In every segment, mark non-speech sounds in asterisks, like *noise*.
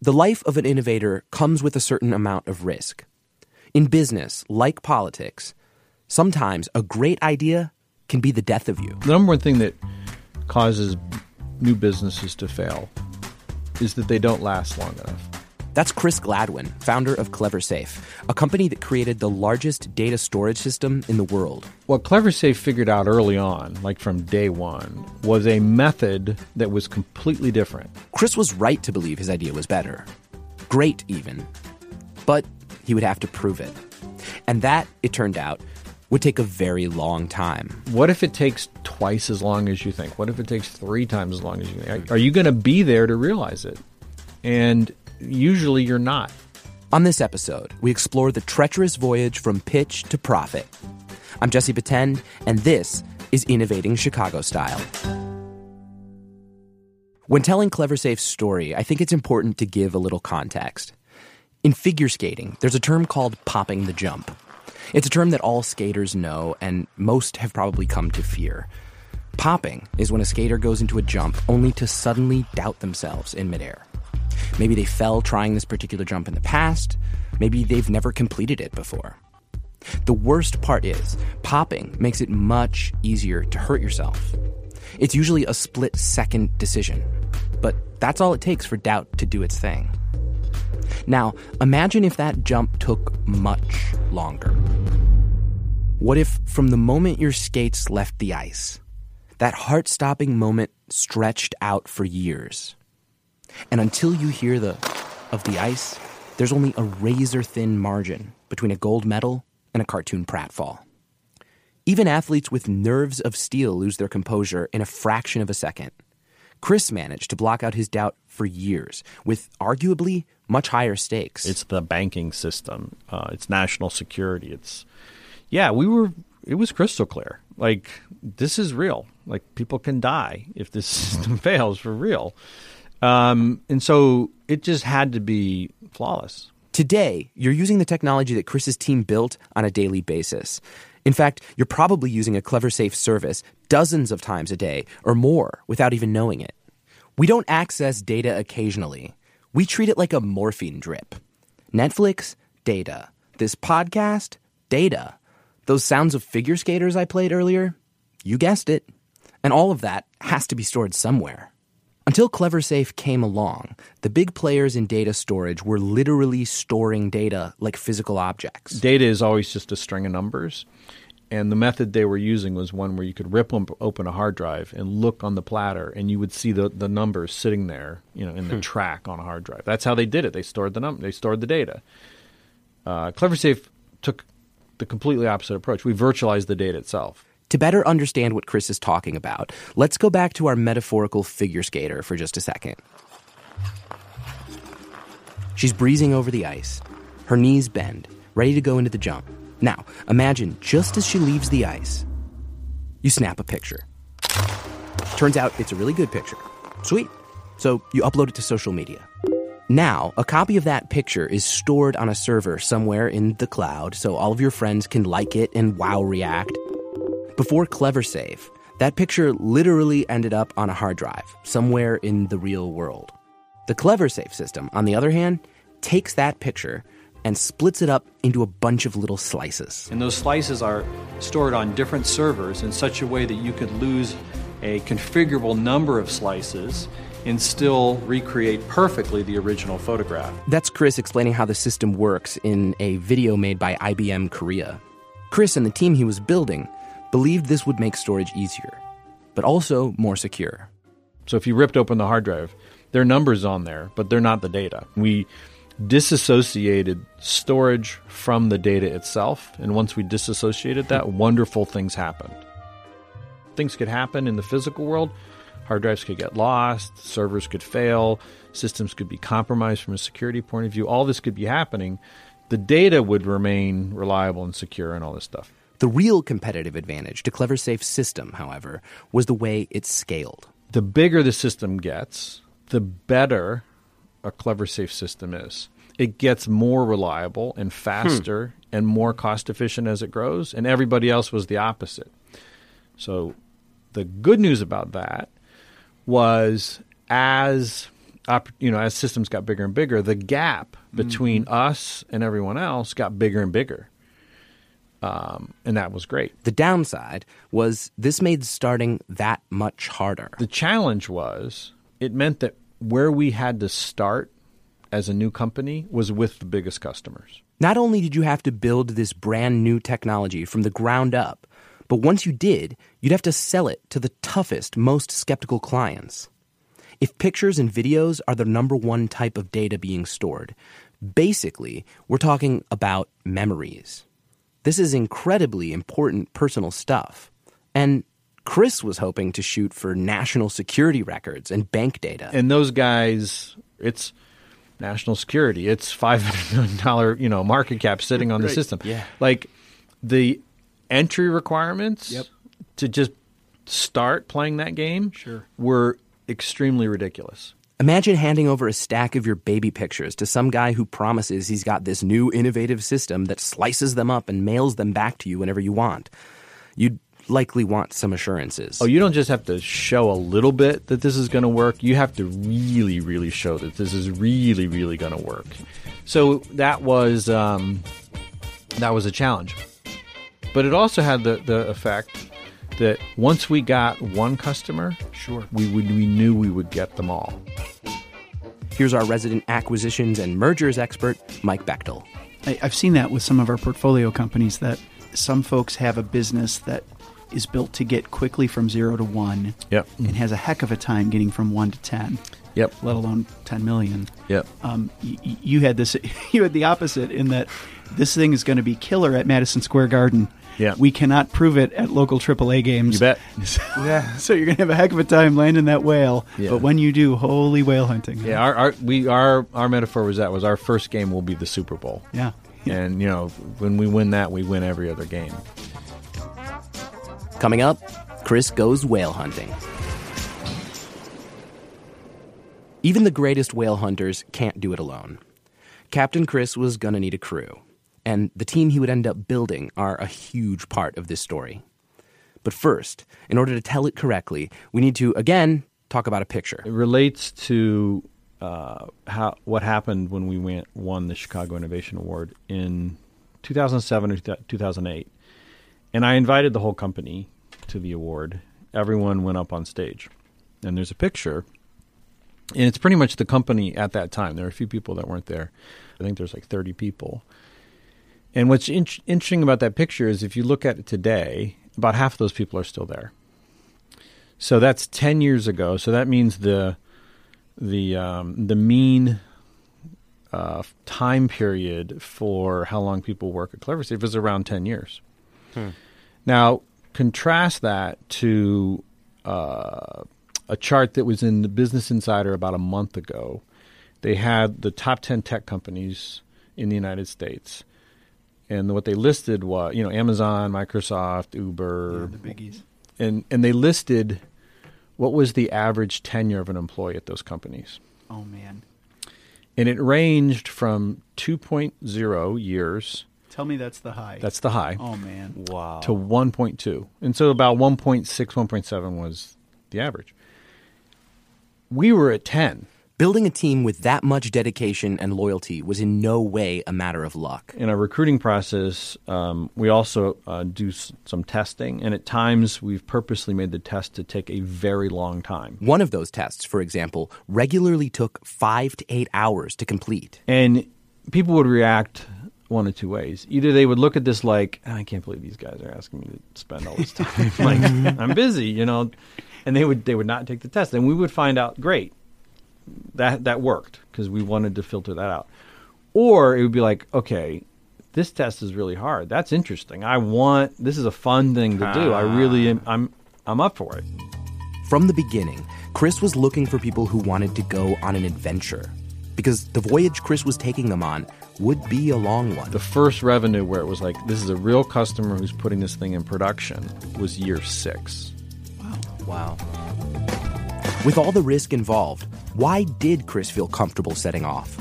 The life of an innovator comes with a certain amount of risk. In business, like politics, sometimes a great idea can be the death of you. The number one thing that causes new businesses to fail is that they don't last long enough. That's Chris Gladwin, founder of CleverSafe, a company that created the largest data storage system in the world. What CleverSafe figured out early on, like from day one, was a method that was completely different. Chris was right to believe his idea was better. Great, even. But he would have to prove it. And that, it turned out, would take a very long time. What if it takes twice as long as you think? What if it takes three times as long as you think? Are you going to be there to realize it? And usually you're not. On this episode, we explore the treacherous voyage from pitch to profit. I'm Jesse Batend, and this is Innovating Chicago Style. When telling CleverSafe's story, I think it's important to give a little context. In figure skating, there's a term called popping the jump. It's a term that all skaters know and most have probably come to fear. Popping is when a skater goes into a jump only to suddenly doubt themselves in midair. Maybe they fell trying this particular jump in the past. Maybe they've never completed it before. The worst part is, popping makes it much easier to hurt yourself. It's usually a split second decision, but that's all it takes for doubt to do its thing. Now, imagine if that jump took much longer. What if, from the moment your skates left the ice, that heart stopping moment stretched out for years? And until you hear the of the ice, there's only a razor thin margin between a gold medal and a cartoon pratfall. Even athletes with nerves of steel lose their composure in a fraction of a second. Chris managed to block out his doubt for years with arguably much higher stakes. It's the banking system. Uh, it's national security. It's yeah. We were. It was crystal clear. Like this is real. Like people can die if this *laughs* system fails for real. Um, and so it just had to be flawless. Today, you're using the technology that Chris's team built on a daily basis. In fact, you're probably using a CleverSafe service dozens of times a day or more without even knowing it. We don't access data occasionally. We treat it like a morphine drip. Netflix, data. This podcast, data. Those sounds of figure skaters I played earlier, you guessed it. And all of that has to be stored somewhere. Until CleverSafe came along, the big players in data storage were literally storing data like physical objects. Data is always just a string of numbers. And the method they were using was one where you could rip open a hard drive and look on the platter, and you would see the, the numbers sitting there, you know, in the hmm. track on a hard drive. That's how they did it. They stored the num- they stored the data. Uh, CleverSafe took the completely opposite approach. We virtualized the data itself. To better understand what Chris is talking about, let's go back to our metaphorical figure skater for just a second. She's breezing over the ice. Her knees bend, ready to go into the jump. Now, imagine just as she leaves the ice, you snap a picture. Turns out it's a really good picture. Sweet. So you upload it to social media. Now, a copy of that picture is stored on a server somewhere in the cloud so all of your friends can like it and wow react. Before CleverSafe, that picture literally ended up on a hard drive somewhere in the real world. The CleverSafe system, on the other hand, takes that picture and splits it up into a bunch of little slices. And those slices are stored on different servers in such a way that you could lose a configurable number of slices and still recreate perfectly the original photograph. That's Chris explaining how the system works in a video made by IBM Korea. Chris and the team he was building believed this would make storage easier, but also more secure. So if you ripped open the hard drive, there are numbers on there, but they're not the data. We disassociated storage from the data itself, and once we disassociated that, wonderful things happened. Things could happen in the physical world. Hard drives could get lost, servers could fail, systems could be compromised from a security point of view. All this could be happening. The data would remain reliable and secure and all this stuff. The real competitive advantage to CleverSafe's system, however, was the way it scaled. The bigger the system gets, the better a CleverSafe system is. It gets more reliable and faster hmm. and more cost efficient as it grows, and everybody else was the opposite. So the good news about that was as you know, as systems got bigger and bigger, the gap between us and everyone else got bigger and bigger. Um, and that was great. The downside was this made starting that much harder. The challenge was it meant that where we had to start as a new company was with the biggest customers. Not only did you have to build this brand new technology from the ground up, but once you did, you'd have to sell it to the toughest, most skeptical clients. If pictures and videos are the number one type of data being stored, basically, we're talking about memories. This is incredibly important personal stuff. And Chris was hoping to shoot for national security records and bank data. And those guys, it's national security. It's five hundred million dollar, you know, market cap sitting on the Right. system. Yeah. Like the entry requirements Yep. to just start playing that game Sure. were extremely ridiculous. Imagine handing over a stack of your baby pictures to some guy who promises he's got this new innovative system that slices them up and mails them back to you whenever you want. You'd likely want some assurances. Oh, you don't just have to show a little bit that this is going to work. You have to really, really show that this is really, really going to work. So that was um, that was a challenge, but it also had the, the effect that once we got one customer, Sure. we would we knew we would get them all. Here's our resident acquisitions and mergers expert, Mike Bechtel. I, I've seen that with some of our portfolio companies that some folks have a business that is built to get quickly from zero to one Yep. and has a heck of a time getting from one to 10, Yep. let alone 10 million. Yep. Um, y- y- you had this, *laughs* you had the opposite in that this thing is going to be killer at Madison Square Garden. Yeah. We cannot prove it at local AAA games. You bet. *laughs* yeah. *laughs* So you're going to have a heck of a time landing that whale. Yeah. But when you do, holy whale hunting. Yeah. Our, our we our our metaphor was that was our first game will be the Super Bowl. Yeah. And you know when we win that, we win every other game. Coming up, Chris goes whale hunting. Even the greatest whale hunters can't do it alone. Captain Chris was gonna need a crew, and the team he would end up building are a huge part of this story. But first, in order to tell it correctly, we need to, again, talk about a picture. It relates to uh, how what happened when we went won the Chicago Innovation Award in 2007 or 2008, and I invited the whole company to the award. Everyone went up on stage, and there's a picture, and it's pretty much the company at that time. There are a few people that weren't there. I think there's like 30 people. And what's in- interesting about that picture is if you look at it today, about half of those people are still there. So that's 10 years ago. So that means the the um, the mean uh, time period for how long people work at CleverSafe is around 10 years. Now, contrast that to uh, a chart that was in the Business Insider about a month ago. They had the top 10 tech companies in the United States. And what they listed was, you know, Amazon, Microsoft, Uber, The biggies. and and they listed what was the average tenure of an employee at those companies. Oh, man. And it ranged from 2.0 years, Tell me that's the high. that's the high, Oh, man. Wow. to 1.2. And so about 1.6, 1.7 was the average. We were at 10. Building a team with that much dedication and loyalty was in no way a matter of luck. In our recruiting process, um, we also uh, do s- some testing, and at times we've purposely made the test to take a very long time. One of those tests, for example, regularly took five to eight hours to complete. And people would react one of two ways. Either they would look at this like, I can't believe these guys are asking me to spend all this time. *laughs* like, I'm busy, you know, and they would they would not take the test, and we would find out, great, that that worked because we wanted to filter that out. Or it would be like, okay, this test is really hard. That's interesting. I want this is a fun thing to do. I really am, I'm I'm up for it. From the beginning, Chris was looking for people who wanted to go on an adventure. Because the voyage Chris was taking them on would be a long one. The first revenue where it was like this is a real customer who's putting this thing in production was year six. Wow. Wow. With all the risk involved, why did Chris feel comfortable setting off?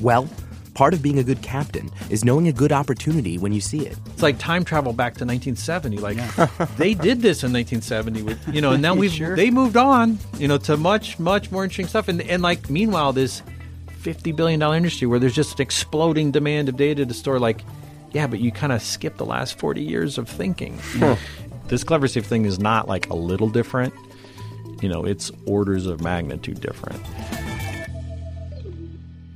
Well, Part of being a good captain is knowing a good opportunity when you see it. It's like time travel back to 1970. Like *laughs* they did this in 1970 with you know, and now *laughs* we've Sure. they moved on, you know, to much much more interesting stuff. And and like meanwhile, this 50 billion dollar industry where there's just an exploding demand of data to store. Like, yeah, but you kind of skip the last 40 years of thinking. This clever safe thing is not like a little different. You know, it's orders of magnitude different.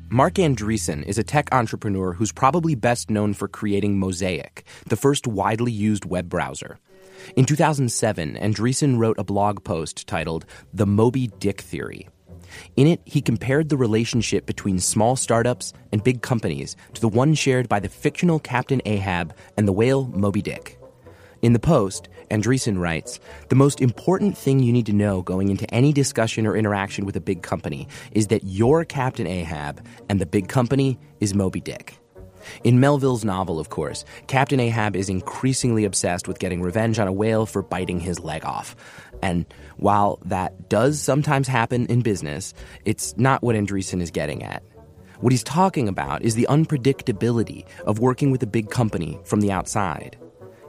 Marc Andreessen is a tech entrepreneur who's probably best known for creating Mosaic, the first widely used web browser. In 2007, Andreessen wrote a blog post titled The Moby Dick Theory. In it, he compared the relationship between small startups and big companies to the one shared by the fictional Captain Ahab and the whale Moby Dick. In the post, Andreessen writes The most important thing you need to know going into any discussion or interaction with a big company is that you're Captain Ahab and the big company is Moby Dick. In Melville's novel, of course, Captain Ahab is increasingly obsessed with getting revenge on a whale for biting his leg off. And while that does sometimes happen in business, it's not what Andreessen is getting at. What he's talking about is the unpredictability of working with a big company from the outside.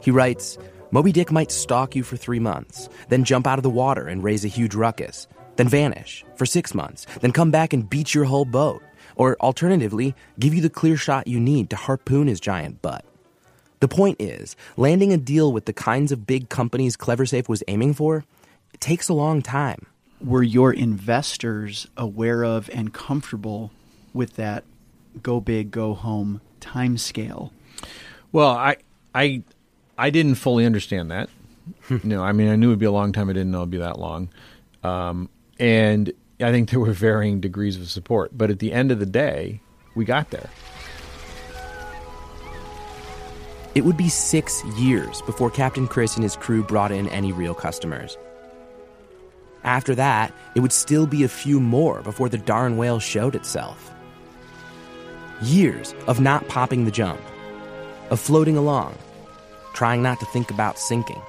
He writes Moby Dick might stalk you for three months, then jump out of the water and raise a huge ruckus, then vanish for six months, then come back and beat your whole boat, or alternatively, give you the clear shot you need to harpoon his giant butt. The point is, landing a deal with the kinds of big companies CleverSafe was aiming for, it takes a long time. Were your investors aware of and comfortable with that go big, go home time scale? Well, I I I didn't fully understand that. no, I mean I knew it'd be a long time. I didn't know it'd be that long. Um, and I think there were varying degrees of support. But at the end of the day, we got there. It would be six years before Captain Chris and his crew brought in any real customers. After that, it would still be a few more before the darn whale showed itself. Years of not popping the jump, of floating along, trying not to think about sinking.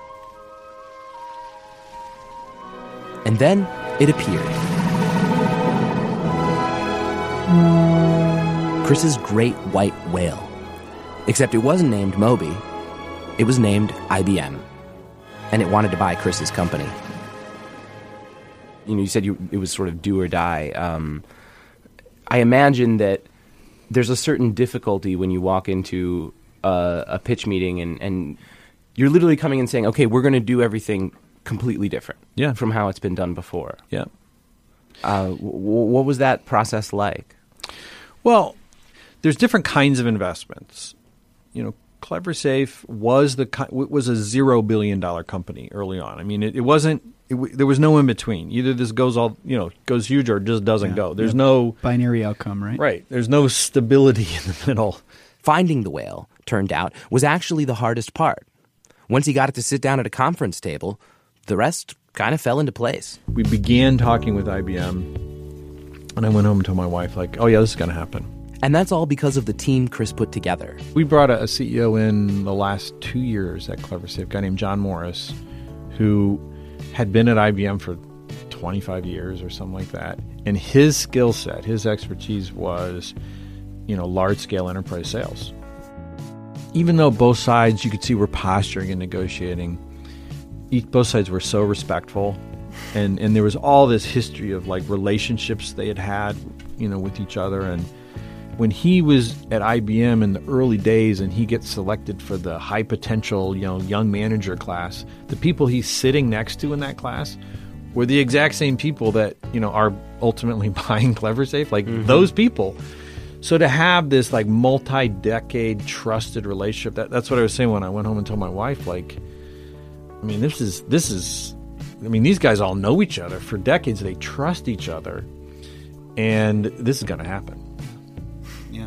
And then it appeared. Chris's great white whale. Except it wasn't named Moby, it was named IBM. And it wanted to buy Chris's company. You know, you said you, it was sort of do or die. Um, I imagine that there's a certain difficulty when you walk into a, a pitch meeting and, and you're literally coming and saying, okay, we're going to do everything completely different Yeah. from how it's been done before. Yeah. Uh, w- w- what was that process like? Well, there's different kinds of investments. You know, CleverSafe was the was a zero billion dollar company early on. I mean, it, it wasn't. It, there was no in between. Either this goes all you know goes huge or just doesn't Yeah. go. There's Yep. no Binary outcome, right? right. There's no stability *laughs* in the middle. Finding the whale, turned out, was actually the hardest part. Once he got it to sit down at a conference table, the rest kind of fell into place. We began talking with IBM, and I went home and told my wife like, "Oh yeah, this is going to happen." And that's all because of the team Chris put together. We brought a, a CEO in the last two years at CleverSafe, a guy named John Morris, who had been at IBM for 25 years or something like that. And his skill set, his expertise was, you know, large scale enterprise sales. Even though both sides you could see were posturing and negotiating, each, both sides were so respectful. And, and there was all this history of like relationships they had had, you know, with each other. And when he was at IBM in the early days and he gets selected for the high potential, you know, young manager class, the people he's sitting next to in that class were the exact same people that, you know, are ultimately *laughs* buying CleverSafe, like mm-hmm. those people. So to have this like multi-decade trusted relationship, that, that's what I was saying when I went home and told my wife, like, I mean, this is this is I mean, these guys all know each other for decades. They trust each other. And this is going to happen.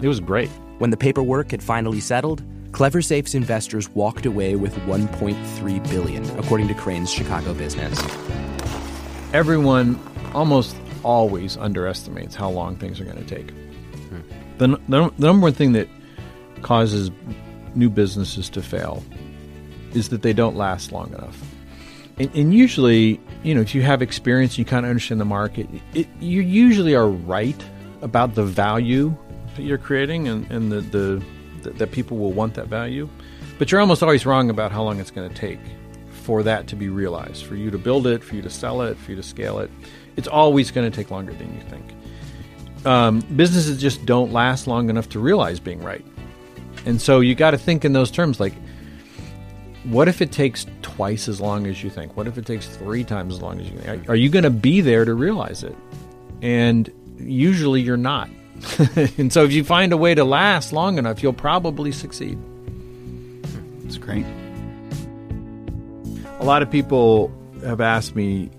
It was great. When the paperwork had finally settled, CleverSafe's investors walked away with 1.3 billion, according to Crain's Chicago business. Everyone almost always underestimates how long things are going to take. Hmm. The, the, the number one thing that causes new businesses to fail is that they don't last long enough. And, and usually, you know, if you have experience, you kind of understand the market. It, you usually are right about the value that you're creating and, and the, the, the that people will want that value. But you're almost always wrong about how long it's going to take for that to be realized, for you to build it, for you to sell it, for you to scale it. It's always going to take longer than you think. Um, businesses just don't last long enough to realize being right. And so you got to think in those terms like, what if it takes twice as long as you think? What if it takes three times as long as you think? Are you going to be there to realize it? And usually you're not. *laughs* and so if you find a way to last long enough, you'll probably succeed. It's great. A lot of people have asked me,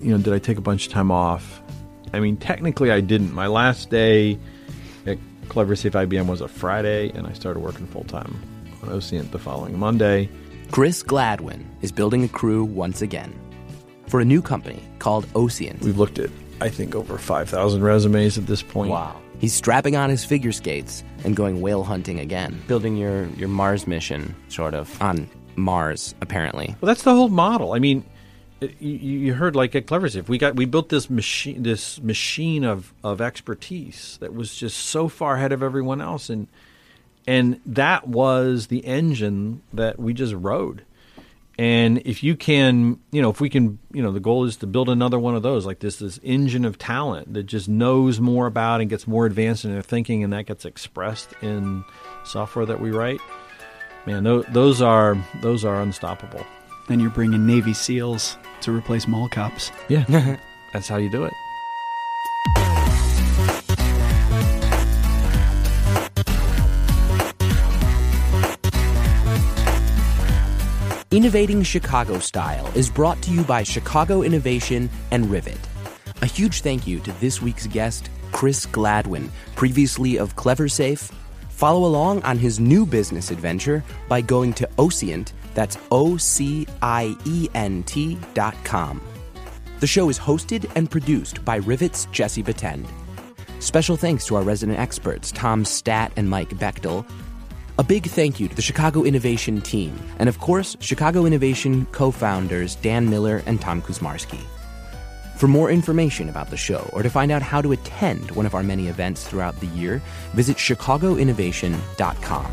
you know, did I take a bunch of time off? I mean, technically I didn't. My last day at Clever Safe IBM was a Friday, and I started working full time on Ocient the following Monday. Chris Gladwin is building a crew once again for a new company called Ocient. We've looked at, I think, over 5,000 resumes at this point. Wow. He's strapping on his figure skates and going whale hunting again, building your, your Mars mission, sort of, on Mars, apparently. Well, that's the whole model. I mean, you, you heard like at CleverSafe, we got we built this machine, this machine of of expertise that was just so far ahead of everyone else, and and that was the engine that we just rode. And if you can, you know, if we can, you know, the goal is to build another one of those, like this this engine of talent that just knows more about and gets more advanced in their thinking, and that gets expressed in software that we write. Man, those are those are unstoppable. Then you're bringing Navy SEALs to replace mall cops. Yeah, *laughs* that's how you do it. Innovating Chicago Style is brought to you by Chicago Innovation and Rivet. A huge thank you to this week's guest, Chris Gladwin, previously of CleverSafe. Follow along on his new business adventure by going to Ocient, that's O C I E N T dot com. The show is hosted and produced by Rivet's Jesse Batend. Special thanks to our resident experts, Tom Stat and Mike Bechtel. A big thank you to the Chicago Innovation team, and of course, Chicago Innovation co founders Dan Miller and Tom Kuczmarski. For more information about the show or to find out how to attend one of our many events throughout the year, visit chicagoinnovation.com.